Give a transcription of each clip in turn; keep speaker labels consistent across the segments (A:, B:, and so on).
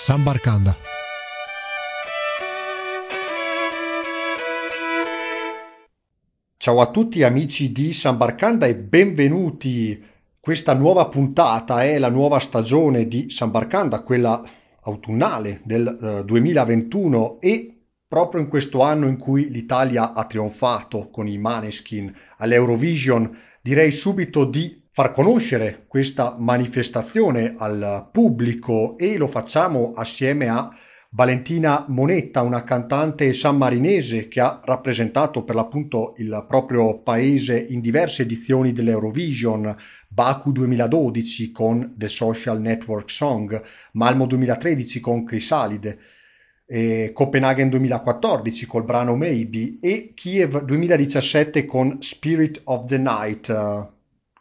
A: Sambarcanda.
B: Ciao a tutti amici di Sambarcanda e benvenuti. Questa nuova puntata è la nuova stagione di Sambarcanda, quella autunnale del eh, 2021 e proprio in questo anno in cui l'Italia ha trionfato con i Maneskin all'Eurovision, direi subito di far conoscere questa manifestazione al pubblico e lo facciamo assieme a Valentina Monetta, una cantante sammarinese che ha rappresentato per l'appunto il proprio paese in diverse edizioni dell'Eurovision, Baku 2012 con The Social Network Song, Malmo 2013 con Crisalide, Copenaghen 2014 col brano Maybe e Kiev 2017 con Spirit of the Night.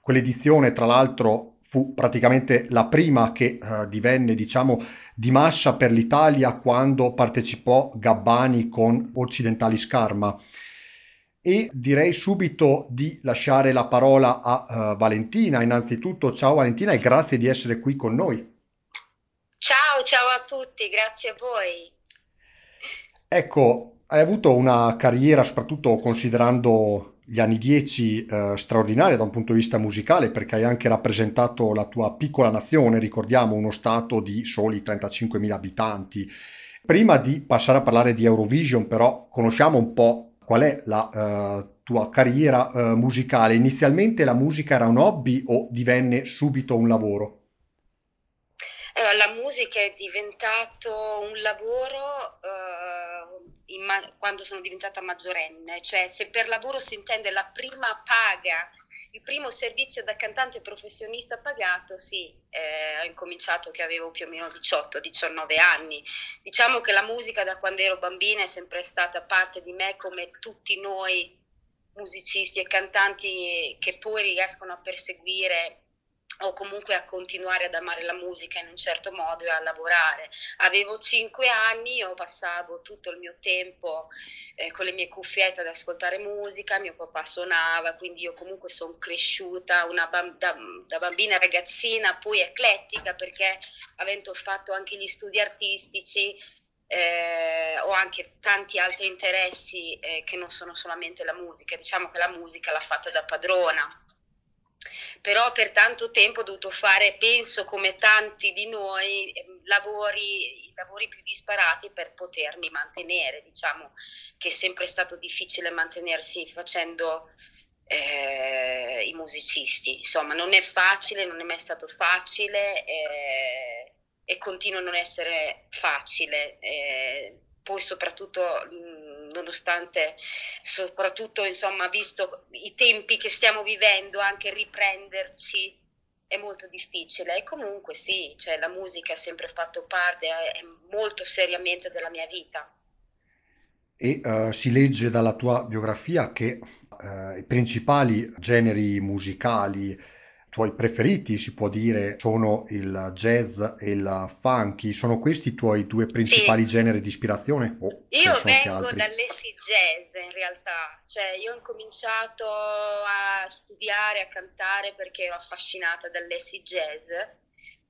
B: Quell'edizione, tra l'altro, fu praticamente la prima che uh, divenne, diciamo, di massa per l'Italia quando partecipò Gabbani con Occidentali Scarma. E direi subito di lasciare la parola a uh, Valentina. Innanzitutto, ciao Valentina e grazie di essere qui con noi.
C: Ciao, ciao a tutti, grazie a voi.
B: Ecco, hai avuto una carriera, soprattutto considerando gli anni 10, eh, straordinaria da un punto di vista musicale, perché hai anche rappresentato la tua piccola nazione, ricordiamo uno stato di soli 35.000 abitanti. Prima di passare a parlare di Eurovision, però, conosciamo un po' qual è la eh, tua carriera eh, musicale. Inizialmente la musica era un hobby o divenne subito un lavoro?
C: Allora, la musica è diventato un lavoro uh, ma- quando sono diventata maggiorenne, cioè se per lavoro si intende la prima paga, il primo servizio da cantante professionista pagato, sì, eh, ho incominciato che avevo più o meno 18-19 anni. Diciamo che la musica da quando ero bambina è sempre stata parte di me come tutti noi musicisti e cantanti che poi riescono a perseguire o comunque a continuare ad amare la musica in un certo modo e a lavorare. Avevo cinque anni, io passavo tutto il mio tempo eh, con le mie cuffiette ad ascoltare musica, mio papà suonava, quindi io comunque sono cresciuta bam- da, da, bambina ragazzina, poi eclettica perché avendo fatto anche gli studi artistici eh, ho anche tanti altri interessi eh, che non sono solamente la musica, diciamo che la musica l'ha fatta da padrona però per tanto tempo ho dovuto fare, penso come tanti di noi, ehm, lavori, lavori più disparati per potermi mantenere, diciamo che è sempre stato difficile mantenersi facendo eh, i musicisti, insomma non è facile, non è mai stato facile eh, e continua a non essere facile. Eh, poi soprattutto nonostante soprattutto insomma visto i tempi che stiamo vivendo anche riprenderci è molto difficile. E comunque sì cioè la musica ha sempre fatto parte è molto seriamente della mia vita.
B: E uh, si legge dalla tua biografia che uh, i principali generi musicali tuoi preferiti, si può dire, sono il jazz e il funky. Sono questi i tuoi due principali
C: sì.
B: generi di ispirazione?
C: Oh, io vengo dall'acid jazz in realtà, cioè io ho incominciato a studiare, a cantare perché ero affascinata dall'acid jazz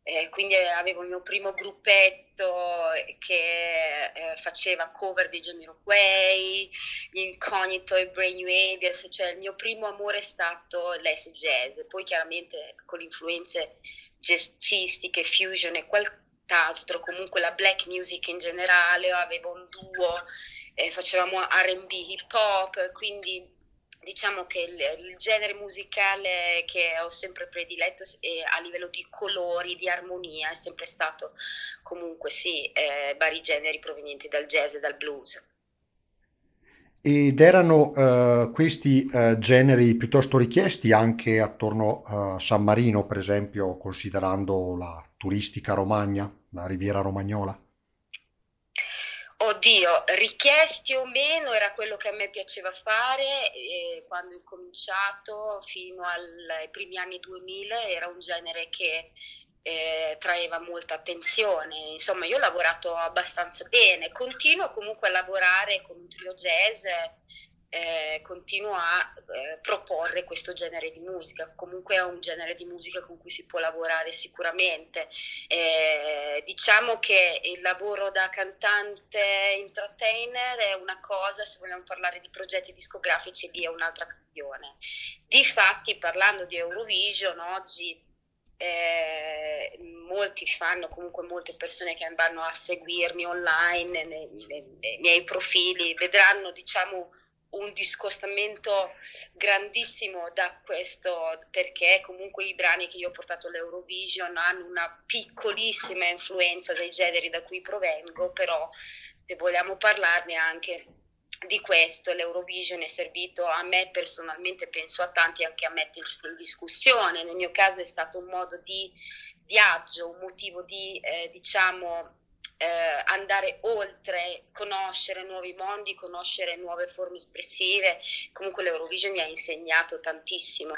C: eh, quindi avevo il mio primo gruppetto che eh, faceva cover di Jamiroquai, Incognito e Brainwaves, cioè il mio primo amore è stato l'S jazz, poi chiaramente con le influenze jazzistiche, fusion e quant'altro, comunque la black music in generale, avevo un duo, eh, facevamo RB hip hop, quindi diciamo che il, il, genere musicale che ho sempre prediletto eh, a livello di colori, di armonia, è sempre stato comunque sì, eh, vari generi provenienti dal jazz e dal blues.
B: Ed erano uh, questi uh, generi piuttosto richiesti anche attorno a San Marino, per esempio, considerando la turistica romagna, la riviera romagnola?
C: Oddio, richiesti o meno era quello che a me piaceva fare eh, quando ho cominciato fino ai primi anni 2000, era un genere che eh, traeva molta attenzione. Insomma, io ho lavorato abbastanza bene, continuo comunque a lavorare con un trio jazz eh, continuo a eh, proporre questo genere di musica. Comunque è un genere di musica con cui si può lavorare sicuramente. Eh, diciamo che il lavoro da cantante entertainer è una cosa, se vogliamo parlare di progetti discografici, lì è un'altra questione. Difatti, parlando di Eurovision, oggi eh, molti fanno, comunque molte persone che vanno a seguirmi online nei, nei, nei miei profili vedranno diciamo un discostamento grandissimo da questo perché comunque i brani che io ho portato all'Eurovision hanno una piccolissima influenza dai generi da cui provengo, però se vogliamo parlarne anche di questo, l'Eurovision è servito a me personalmente, penso a tanti anche a mettersi in discussione, nel mio caso è stato un modo di viaggio, un motivo di eh, diciamo eh, andare oltre, conoscere nuovi mondi, conoscere nuove forme espressive. Comunque l'Eurovision mi ha insegnato tantissimo,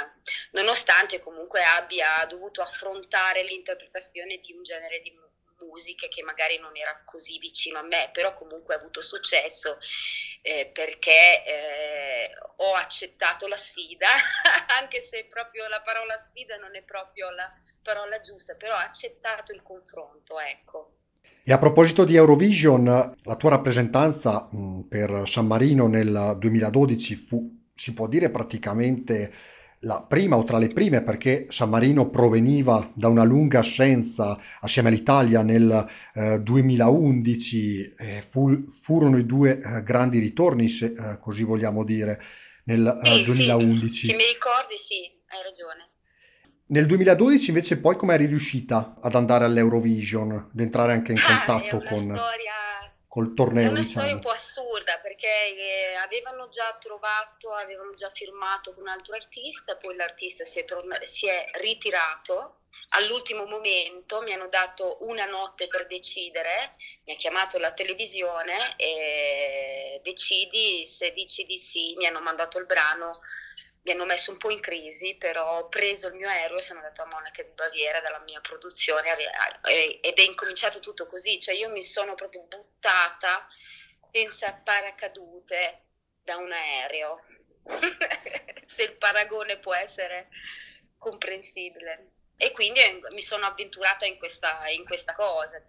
C: nonostante comunque abbia dovuto affrontare l'interpretazione di un genere di musiche che magari non era così vicino a me, però comunque ha avuto successo eh, perché eh, ho accettato la sfida, anche se proprio la parola sfida non è proprio la parola giusta, però ho accettato il confronto, ecco.
B: E a proposito di Eurovision, la tua rappresentanza per San Marino nel 2012 fu, si può dire, praticamente la prima o tra le prime perché San Marino proveniva da una lunga assenza assieme all'Italia nel eh, 2011, eh, fu, furono i due eh, grandi ritorni, se eh, così vogliamo dire, nel
C: sì,
B: 2011.
C: Sì, che mi ricordi, sì, hai ragione.
B: Nel 2012 invece poi come eri riuscita ad andare all'Eurovision, ad entrare anche in
C: Ah,
B: contatto
C: è una
B: con,
C: storia,
B: col
C: è
B: torneo,
C: una storia un
B: diciamo?
C: po' assurda perché eh, avevano già trovato, avevano già firmato con un altro artista, poi l'artista si è, torna- si è ritirato. All'ultimo momento mi hanno dato una notte per decidere, mi ha chiamato la televisione e decidi, se dici di sì, mi hanno mandato il brano mi hanno messo un po' in crisi, però ho preso il mio aereo e sono andato a Monaca di Baviera dalla mia produzione ed è incominciato tutto così, cioè io mi sono proprio buttata senza paracadute da un aereo, se il paragone può essere comprensibile. E quindi mi sono avventurata in questa, in questa cosa.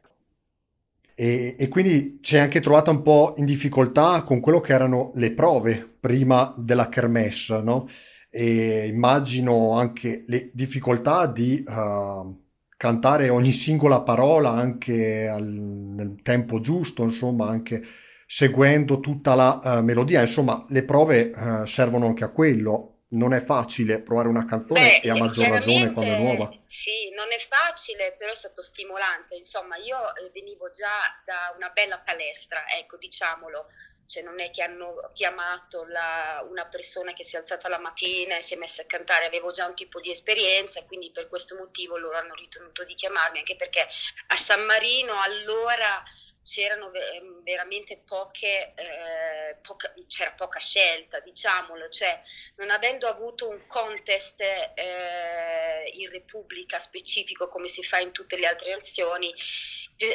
B: E, e quindi ci hai anche trovata un po' in difficoltà con quello che erano le prove prima della kermesse, no? E immagino anche le difficoltà di eh, cantare ogni singola parola anche al- nel tempo giusto, insomma, anche seguendo tutta la eh, melodia. Insomma, le prove eh, servono anche a quello. Non è facile provare una canzone
C: Beh,
B: e a maggior ragione quando è nuova.
C: sì, non è facile, però è stato stimolante. Insomma, io eh, venivo già da una bella palestra, ecco, diciamolo. Cioè, non è che hanno chiamato la- una persona che si è alzata la mattina e si è messa a cantare, avevo già un tipo di esperienza, quindi per questo motivo loro hanno ritenuto di chiamarmi, anche perché a San Marino allora c'erano ve- veramente poche, eh, poca- c'era poca scelta, diciamolo, cioè non avendo avuto un contest eh, in Repubblica specifico come si fa in tutte le altre nazioni,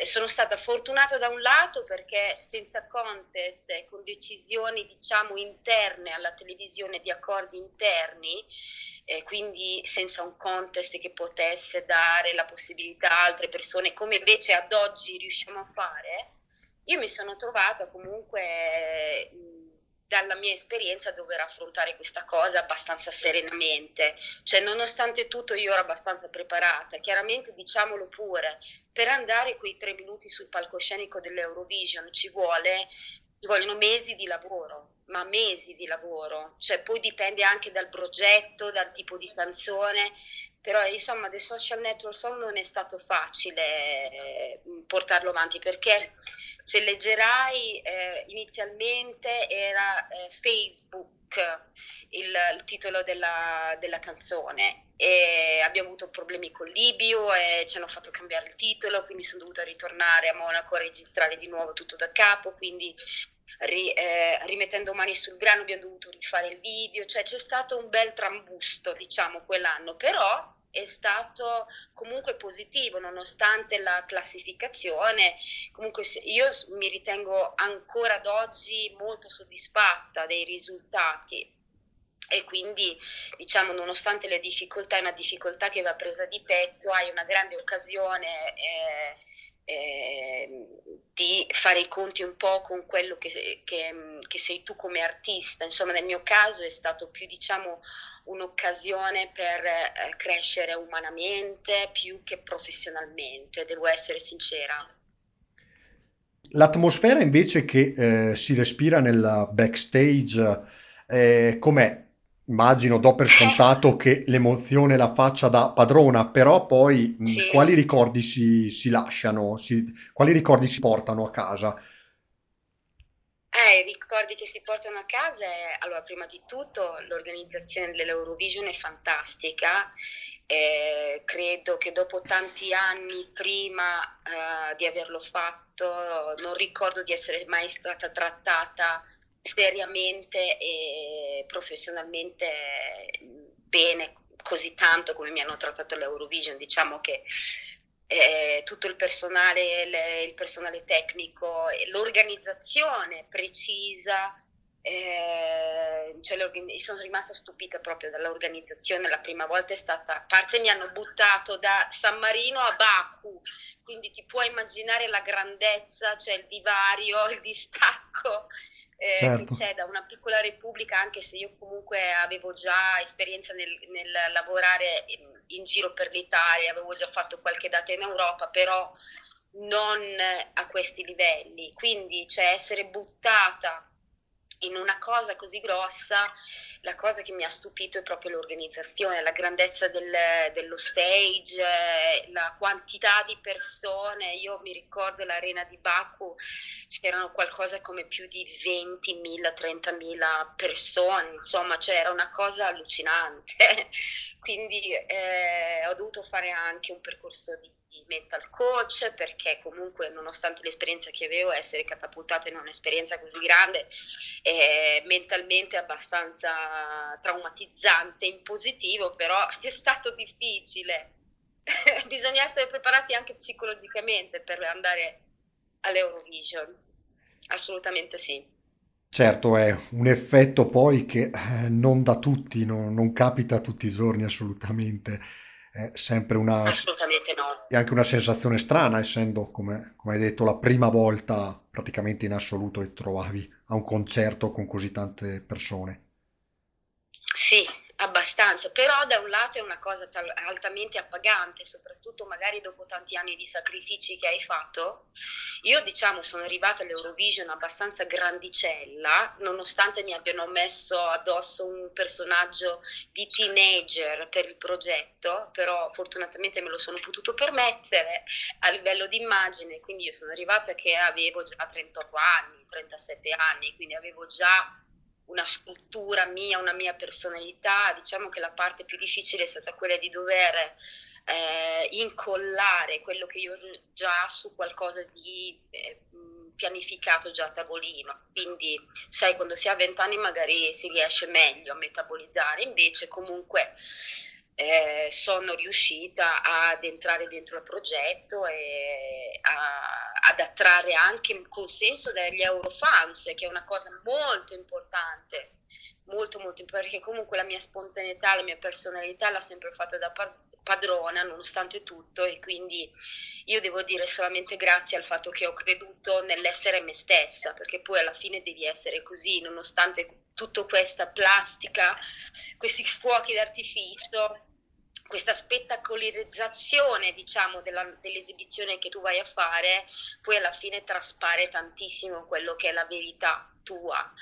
C: sono stata fortunata da un lato perché senza contest e con decisioni diciamo interne alla televisione di accordi interni, eh, quindi senza un contest che potesse dare la possibilità a altre persone, come invece ad oggi riusciamo a fare, io mi sono trovata comunque mh, dalla mia esperienza dover affrontare questa cosa abbastanza serenamente, cioè nonostante tutto io ero abbastanza preparata, chiaramente diciamolo pure, per andare quei tre minuti sul palcoscenico dell'Eurovision ci vuole, ci vogliono mesi di lavoro, ma mesi di lavoro, cioè poi dipende anche dal progetto, dal tipo di canzone, però insomma The Social Network Song non è stato facile eh, portarlo avanti perché se leggerai eh, inizialmente era eh, Facebook il, il titolo della, della canzone. E abbiamo avuto problemi con Libio e ci hanno fatto cambiare il titolo, quindi sono dovuta ritornare a Monaco a registrare di nuovo tutto da capo, quindi ri- eh, rimettendo mani sul brano abbiamo dovuto rifare il video, cioè c'è stato un bel trambusto, diciamo, quell'anno, però è stato comunque positivo nonostante la classificazione. Comunque io mi ritengo ancora ad oggi molto soddisfatta dei risultati e quindi diciamo nonostante le difficoltà è una difficoltà che va presa di petto, hai una grande occasione eh, eh, di fare i conti un po' con quello che, che, che, sei tu come artista. Insomma, nel mio caso è stato più, diciamo, un'occasione per eh, crescere umanamente più che professionalmente, devo essere sincera.
B: L'atmosfera invece che eh, si respira nel backstage, eh, com'è? Immagino, do per scontato che l'emozione la faccia da padrona, però poi sì. quali ricordi si, si lasciano, si, quali ricordi si portano a casa?
C: Eh, i ricordi che si portano a casa è, allora, prima di tutto l'organizzazione dell'Eurovision è fantastica. Eh, credo che dopo tanti anni prima eh, di averlo fatto, non ricordo di essere mai stata trattata seriamente e professionalmente bene così tanto come mi hanno trattato l'Eurovision. Diciamo che eh, tutto il personale, le, il personale tecnico, l'organizzazione precisa. Eh, cioè sono rimasta stupita proprio dall'organizzazione la prima volta è stata a parte mi hanno buttato da San Marino a Baku quindi ti puoi immaginare la grandezza cioè il divario il distacco eh, certo. che c'è da una piccola repubblica, anche se io comunque avevo già esperienza nel, nel lavorare in, in, giro per l'Italia, avevo già fatto qualche data in Europa, però non a questi livelli. Quindi, cioè, essere buttata in una cosa così grossa, la cosa che mi ha stupito è proprio l'organizzazione, la grandezza del, dello stage, la quantità di persone. Io mi ricordo l'arena di Baku, c'erano qualcosa come più di 20.000, 30.000 persone, insomma, cioè era una cosa allucinante. Quindi eh, ho dovuto fare anche un percorso di mental coach perché comunque nonostante l'esperienza che avevo essere catapultata in un'esperienza così grande è mentalmente abbastanza traumatizzante in positivo però è stato difficile. Bisogna essere preparati anche psicologicamente per andare all'Eurovision. Assolutamente sì.
B: Certo, è un effetto poi che eh, non da tutti, no, non capita tutti i giorni assolutamente è sempre una...
C: Assolutamente no.
B: È anche una sensazione strana, essendo, come, come hai detto, la prima volta praticamente in assoluto che trovavi a un concerto con così tante persone.
C: Sì, Abbastanza, però da un lato è una cosa tal- altamente appagante, soprattutto magari dopo tanti anni di sacrifici che hai fatto. Io diciamo sono arrivata all'Eurovision abbastanza grandicella, nonostante mi abbiano messo addosso un personaggio di teenager per il progetto, però fortunatamente me lo sono potuto permettere a livello di immagine, quindi io sono arrivata che avevo già 38 anni, 37 anni, quindi avevo già una struttura mia, una mia personalità, diciamo che la parte più difficile è stata quella di dover eh, incollare quello che io ho già su qualcosa di eh, pianificato già a tavolino. Quindi, sai, quando si ha 20 anni magari si riesce meglio a metabolizzare, invece comunque eh, sono riuscita ad entrare dentro il progetto e a, ad attrarre anche il consenso degli Eurofans, che è una cosa molto importante, molto molto importante, perché comunque la mia spontaneità, la mia personalità l'ha sempre fatta da padrona nonostante tutto e quindi io devo dire solamente grazie al fatto che ho creduto nell'essere me stessa, perché poi alla fine devi essere così, nonostante tutta questa plastica, questi fuochi d'artificio, questa spettacolarizzazione diciamo della, dell'esibizione che tu vai a fare poi alla fine traspare tantissimo quello che è la verità tua.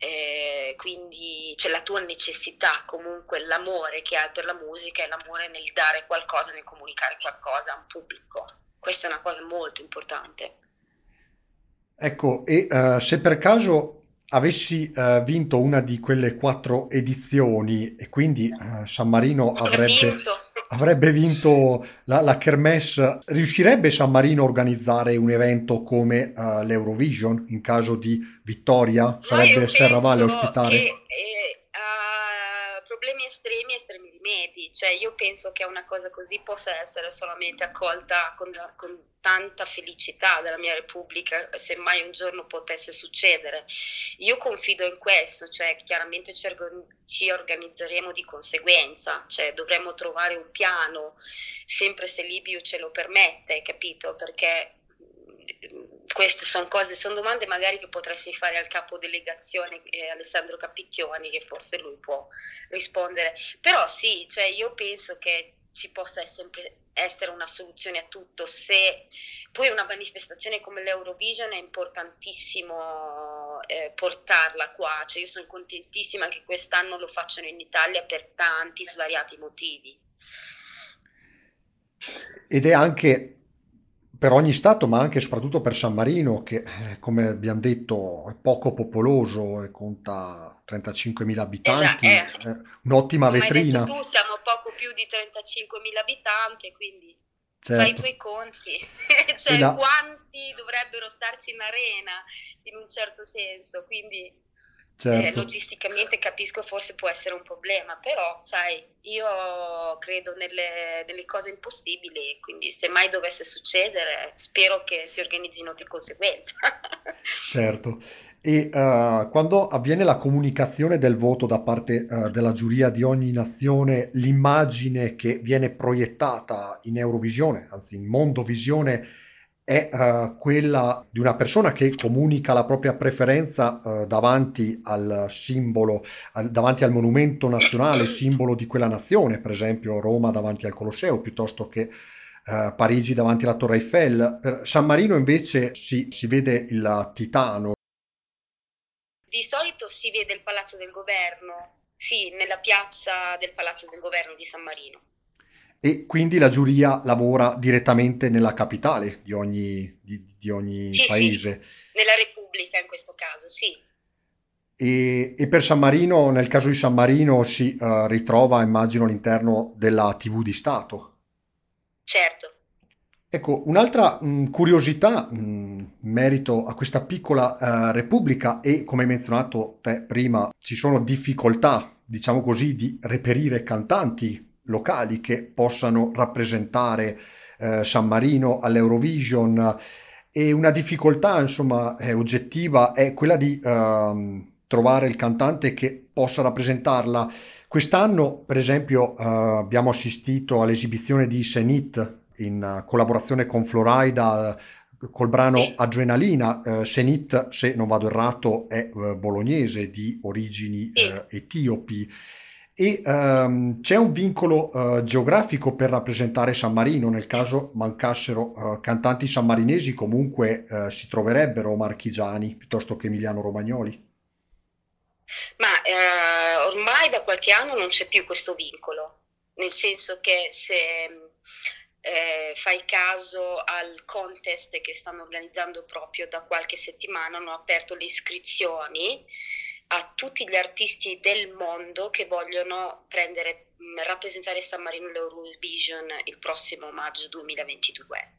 C: Eh, quindi c'è la tua necessità comunque l'amore che hai per la musica e l'amore nel dare qualcosa nel comunicare qualcosa a un pubblico. Questa è una cosa molto importante.
B: Ecco e uh, se per caso avessi uh, vinto una di quelle quattro edizioni e quindi uh, San Marino avrebbe vinto, avrebbe vinto la, la Kermesse, riuscirebbe San Marino a organizzare un evento come uh, l'Eurovision in caso di vittoria? Sarebbe Serravalle ospitare?
C: Che, eh, problemi estremi, estremi di rimedi, cioè io penso che una cosa così possa essere solamente accolta con, con tanta felicità dalla mia Repubblica, se mai un giorno potesse succedere. Io confido in questo, cioè chiaramente ci, ci organizzeremo di conseguenza, cioè dovremmo trovare un piano, sempre se Libio ce lo permette, capito? Perché queste sono cose, sono domande magari che potresti fare al capo delegazione eh, Alessandro Capicchioni, che forse lui può rispondere. Però sì, cioè io penso che ci possa sempre essere una soluzione a tutto. Se poi una manifestazione come l'Eurovision è importantissimo eh, portarla qua, cioè io sono contentissima che quest'anno lo facciano in Italia per tanti svariati motivi.
B: Ed è anche per ogni stato, ma anche e soprattutto per San Marino, che eh, come abbiamo detto è poco popoloso e conta 35.000 abitanti,
C: esatto,
B: eh. un'ottima
C: come
B: vetrina.
C: Detto tu siamo poco più di 35.000 abitanti, quindi
B: certo.
C: fai i tuoi conti, cioè la... quanti dovrebbero starci in arena in un certo senso, quindi Certo. Eh, logisticamente capisco forse può essere un problema, però sai, io credo nelle, nelle, cose impossibili, quindi se mai dovesse succedere spero che si organizzino di conseguenza.
B: certo. E uh, quando avviene la comunicazione del voto da parte uh, della giuria di ogni nazione, l'immagine che viene proiettata in Eurovisione, anzi in Mondovisione, è uh, quella di una persona che comunica la propria preferenza uh, davanti al simbolo, al, davanti al monumento nazionale, simbolo di quella nazione, per esempio Roma davanti al Colosseo, piuttosto che uh, Parigi davanti alla Torre Eiffel. Per San Marino invece si, si vede il Titano.
C: Di solito si vede il Palazzo del Governo, sì, nella piazza del Palazzo del Governo di San Marino
B: e quindi la giuria lavora direttamente nella capitale di ogni, di, di ogni
C: sì,
B: paese.
C: Sì, nella Repubblica in questo caso, sì.
B: E, e, per San Marino, nel caso di San Marino, si uh, ritrova, immagino, all'interno della TV di Stato.
C: Certo.
B: Ecco, un'altra mh, curiosità mh, in merito a questa piccola uh, Repubblica e, come hai menzionato te prima, ci sono difficoltà, diciamo così, di reperire cantanti locali che possano rappresentare eh, San Marino all'Eurovision e una difficoltà insomma è oggettiva è quella di uh, trovare il cantante che possa rappresentarla. Quest'anno, per esempio, uh, abbiamo assistito all'esibizione di Senit in collaborazione con Florida col brano Adrenalina. Uh, Senit, se non vado errato, è bolognese di origini etiopi e um, c'è un vincolo uh, geografico per rappresentare San Marino, nel caso mancassero uh, cantanti sammarinesi comunque uh, si troverebbero marchigiani piuttosto che Emiliano Romagnoli.
C: Ma eh, ormai da qualche anno non c'è più questo vincolo, nel senso che se eh, fai caso al contest che stanno organizzando proprio da qualche settimana, hanno aperto le iscrizioni a tutti gli artisti del mondo che vogliono prendere, rappresentare San Marino all'Eurovision il prossimo maggio 2022.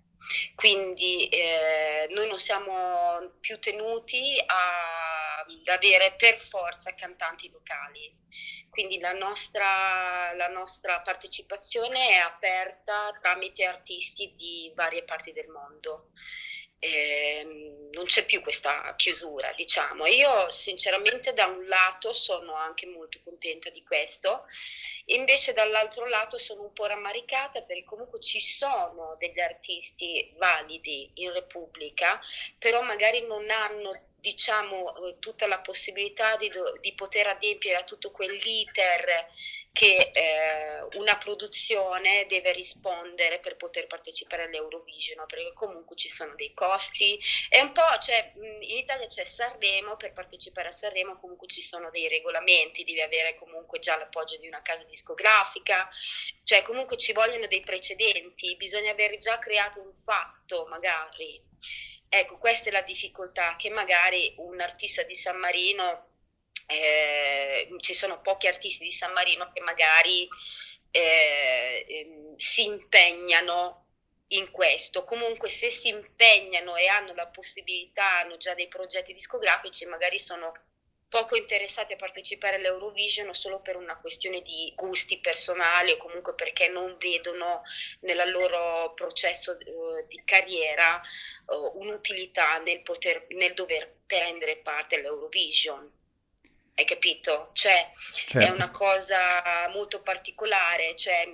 C: Quindi eh, noi non siamo più tenuti ad avere per forza cantanti locali. Quindi la nostra, la nostra partecipazione è aperta tramite artisti di varie parti del mondo eh, non c'è più questa chiusura, diciamo. Io sinceramente da un lato sono anche molto contenta di questo, invece dall'altro lato sono un po' rammaricata perché comunque ci sono degli artisti validi in Repubblica, però magari non hanno diciamo tutta la possibilità di, di poter adempiere a tutto quell'iter che eh, una produzione deve rispondere per poter partecipare all'Eurovision, perché comunque ci sono dei costi. È un po', cioè, in Italia c'è Sanremo, per partecipare a Sanremo comunque ci sono dei regolamenti, devi avere comunque già l'appoggio di una casa discografica, cioè comunque ci vogliono dei precedenti, bisogna aver già creato un fatto magari. Ecco, questa è la difficoltà che magari un artista di San Marino eh, ci sono pochi artisti di San Marino che magari eh, ehm, si impegnano in questo. Comunque se si impegnano e hanno la possibilità, hanno già dei progetti discografici, magari sono poco interessati a partecipare all'Eurovision solo per una questione di gusti personali o comunque perché non vedono nel loro processo uh, di carriera uh, un'utilità nel, poter, nel dover prendere parte all'Eurovision. Hai capito? Cioè, certo. è una cosa molto particolare, cioè,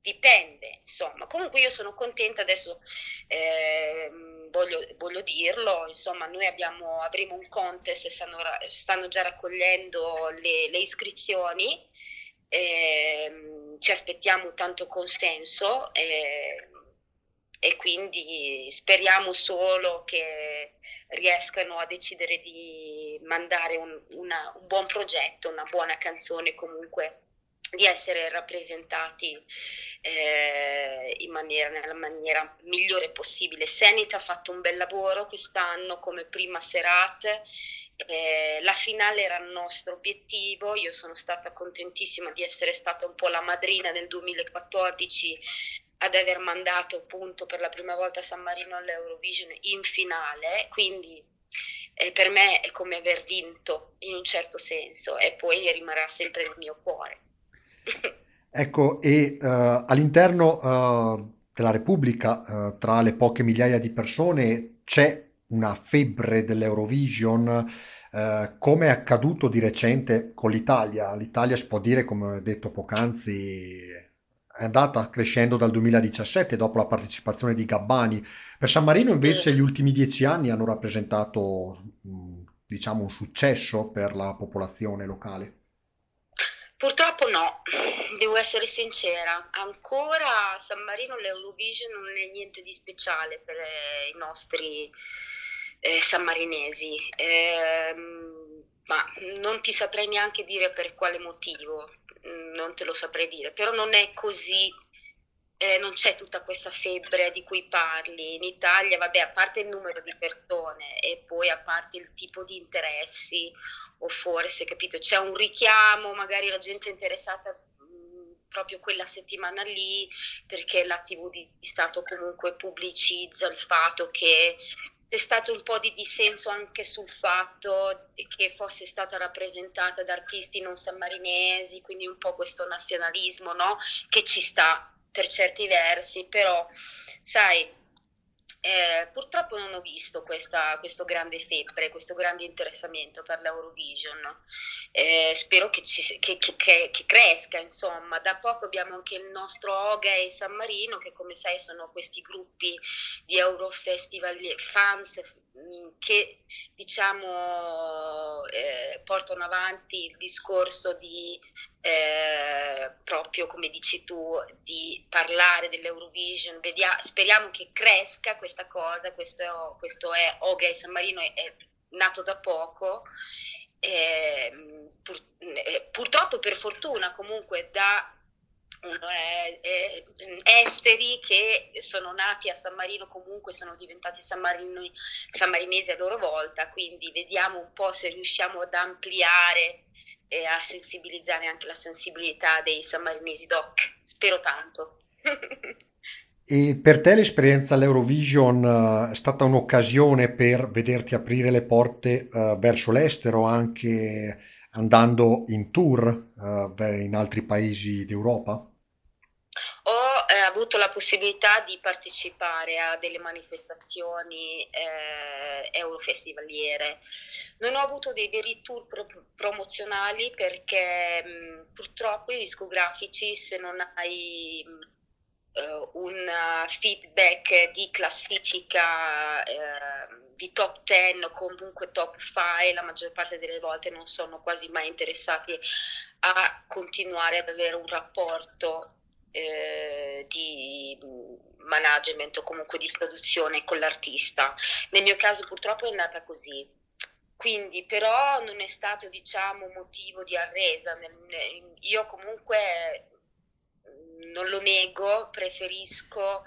C: dipende, insomma. Comunque io sono contenta adesso. Eh, voglio, voglio dirlo, insomma noi abbiamo, avremo un contest, stanno, stanno già raccogliendo le, le iscrizioni, eh, ci aspettiamo tanto consenso eh, e quindi speriamo solo che riescano a decidere di mandare un, una, un buon progetto, una buona canzone comunque di essere rappresentati eh, in maniera, nella maniera migliore possibile. Senit ha fatto un bel lavoro quest'anno come prima serata, eh, la finale era il nostro obiettivo, io sono stata contentissima di essere stata un po' la madrina nel 2014 ad aver mandato appunto per la prima volta San Marino all'Eurovision in finale, quindi eh, per me è come aver vinto in un certo senso e poi rimarrà sempre nel mio cuore.
B: Ecco, e uh, all'interno uh, della Repubblica, uh, tra le poche migliaia di persone, c'è una febbre dell'Eurovision, come è accaduto di recente con l'Italia. L'Italia si può dire, come ho detto poc'anzi, è andata crescendo dal 2017 dopo la partecipazione di Gabbani. Per San Marino invece gli ultimi dieci anni hanno rappresentato, diciamo, un successo per la popolazione locale.
C: Purtroppo no, devo essere sincera, ancora a San Marino l'Eurovision non è niente di speciale per eh, i nostri eh, sammarinesi, eh, ma non ti saprei neanche dire per quale motivo, non te lo saprei dire, però non è così, eh, non c'è tutta questa febbre di cui parli. In Italia, vabbè, a parte il numero di persone e poi a parte il tipo di interessi o forse, capito, c'è un richiamo, magari la gente è interessata mh, proprio quella settimana lì perché la TV di Stato comunque pubblicizza il fatto che c'è stato un po' di dissenso anche sul fatto che fosse stata rappresentata da artisti non sammarinesi, quindi un po' questo nazionalismo, no? Che ci sta per certi versi, però sai, eh, purtroppo non ho visto questa, questo grande febbre, questo grande interessamento per l'Eurovision. Eh, spero che, ci, che, che, che, cresca, insomma. Da poco abbiamo anche il nostro Oga e San Marino, che come sai sono questi gruppi di Eurofestival fans che diciamo eh, portano avanti il discorso di eh, proprio come dici tu, di parlare dell'Eurovision. Vediamo, speriamo che cresca questa cosa. Questo è, questo è Oga San Marino, è, è nato da poco. Eh, pur, purtroppo, per fortuna, comunque da eh, eh, esteri che sono nati a San Marino comunque sono diventati sammarinesi a loro volta, quindi vediamo un po' se riusciamo ad ampliare e a sensibilizzare anche la sensibilità dei sammarinesi doc. Spero tanto.
B: E per te l'esperienza all'Eurovision uh, è stata un'occasione per vederti aprire le porte uh, verso l'estero, anche andando in tour uh, in altri paesi d'Europa?
C: Eh, avuto la possibilità di partecipare a delle manifestazioni eh, eurofestivaliere. Non ho avuto dei veri tour pro- promozionali perché mh, purtroppo i discografici se non hai mh, uh, un feedback di classifica uh, di top 10 o comunque top 5 la maggior parte delle volte non sono quasi mai interessati a continuare ad avere un rapporto eh, di management o comunque di produzione con l'artista. Nel mio caso purtroppo è andata così. Quindi però non è stato diciamo motivo di arresa. Io comunque non lo nego, preferisco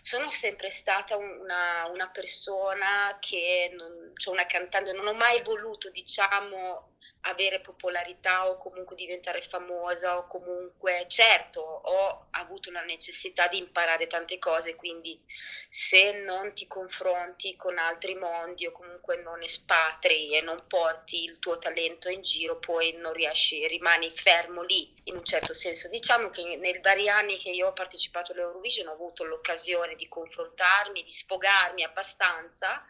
C: sono sempre stata una, una persona che, non, cioè una cantante, non ho mai voluto, diciamo, avere popolarità o comunque diventare famosa o comunque, certo, ho avuto la necessità di imparare tante cose, quindi se non ti confronti con altri mondi o comunque non espatri e non porti il tuo talento in giro, poi non riesci, rimani fermo lì in un certo senso. Diciamo che nei vari anni che io ho partecipato all'Eurovision ho avuto l'occasione di confrontarmi, di sfogarmi abbastanza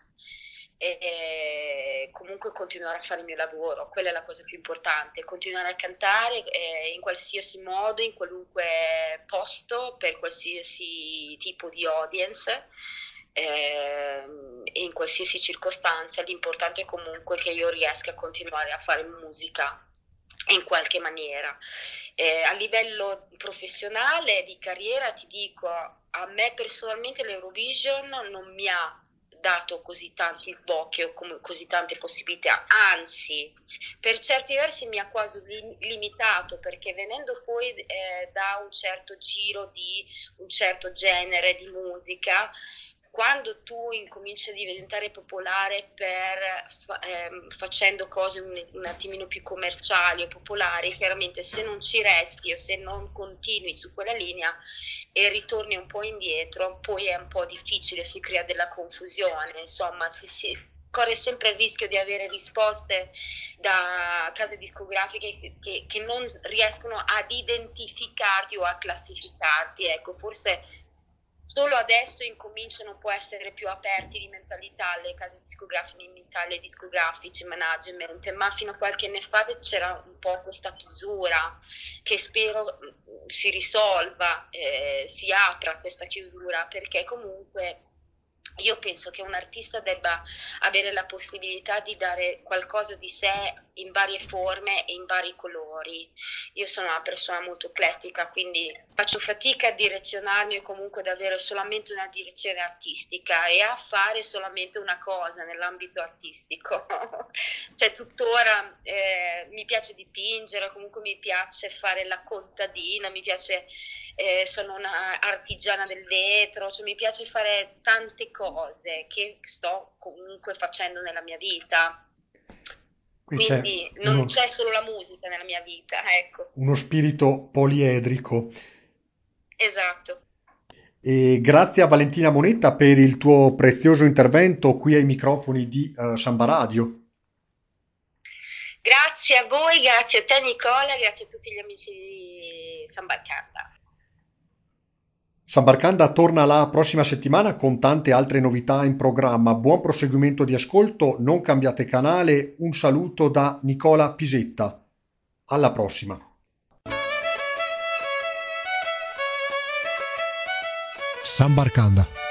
C: e comunque continuare a fare il mio lavoro, quella è la cosa più importante, continuare a cantare eh, in qualsiasi modo, in qualunque posto, per qualsiasi tipo di audience eh, in qualsiasi circostanza, l'importante è comunque che io riesca a continuare a fare musica in qualche maniera. Eh, a livello professionale, di carriera, ti dico, a me personalmente l'Eurovision non mi ha dato così tanti sbocchi o così tante possibilità, anzi per certi versi mi ha quasi limitato perché venendo poi eh, da un certo giro di un certo genere di musica quando tu incominci a diventare popolare per ehm, facendo cose un, un, attimino più commerciali o popolari, chiaramente se non ci resti o se non continui su quella linea e ritorni un po' indietro, poi è un po' difficile, si crea della confusione, insomma, si, si corre sempre il rischio di avere risposte da case discografiche che, che non riescono ad identificarti o a classificarti. Ecco, forse solo adesso incominciano un po' a essere più aperti di mentalità le case discografiche in Italia, discografici, management, ma fino a qualche anno fa c'era un po' questa chiusura che spero mm, si risolva, eh, si apra questa chiusura, perché comunque io penso che un artista debba avere la possibilità di dare qualcosa di sé in varie forme e in vari colori. Io sono una persona molto eclettica, quindi faccio fatica a direzionarmi o comunque ad avere solamente una direzione artistica e a fare solamente una cosa nell'ambito artistico. cioè tuttora eh, mi piace dipingere, comunque mi piace fare la contadina, mi piace eh, sono una artigiana del vetro, cioè mi piace fare tante cose che sto comunque facendo nella mia vita. Qui Quindi c'è non uno, c'è solo la musica nella mia vita, ecco.
B: Uno spirito poliedrico.
C: Esatto.
B: E grazie a Valentina Monetta per il tuo prezioso intervento qui ai microfoni di uh, Samba Radio.
C: Grazie a voi, grazie a te Nicola, grazie a tutti gli amici di Samba Canda.
B: Sambarcanda torna la prossima settimana con tante altre novità in programma. Buon proseguimento di ascolto, non cambiate canale. Un saluto da Nicola Pisetta. Alla prossima.
A: Sambarcanda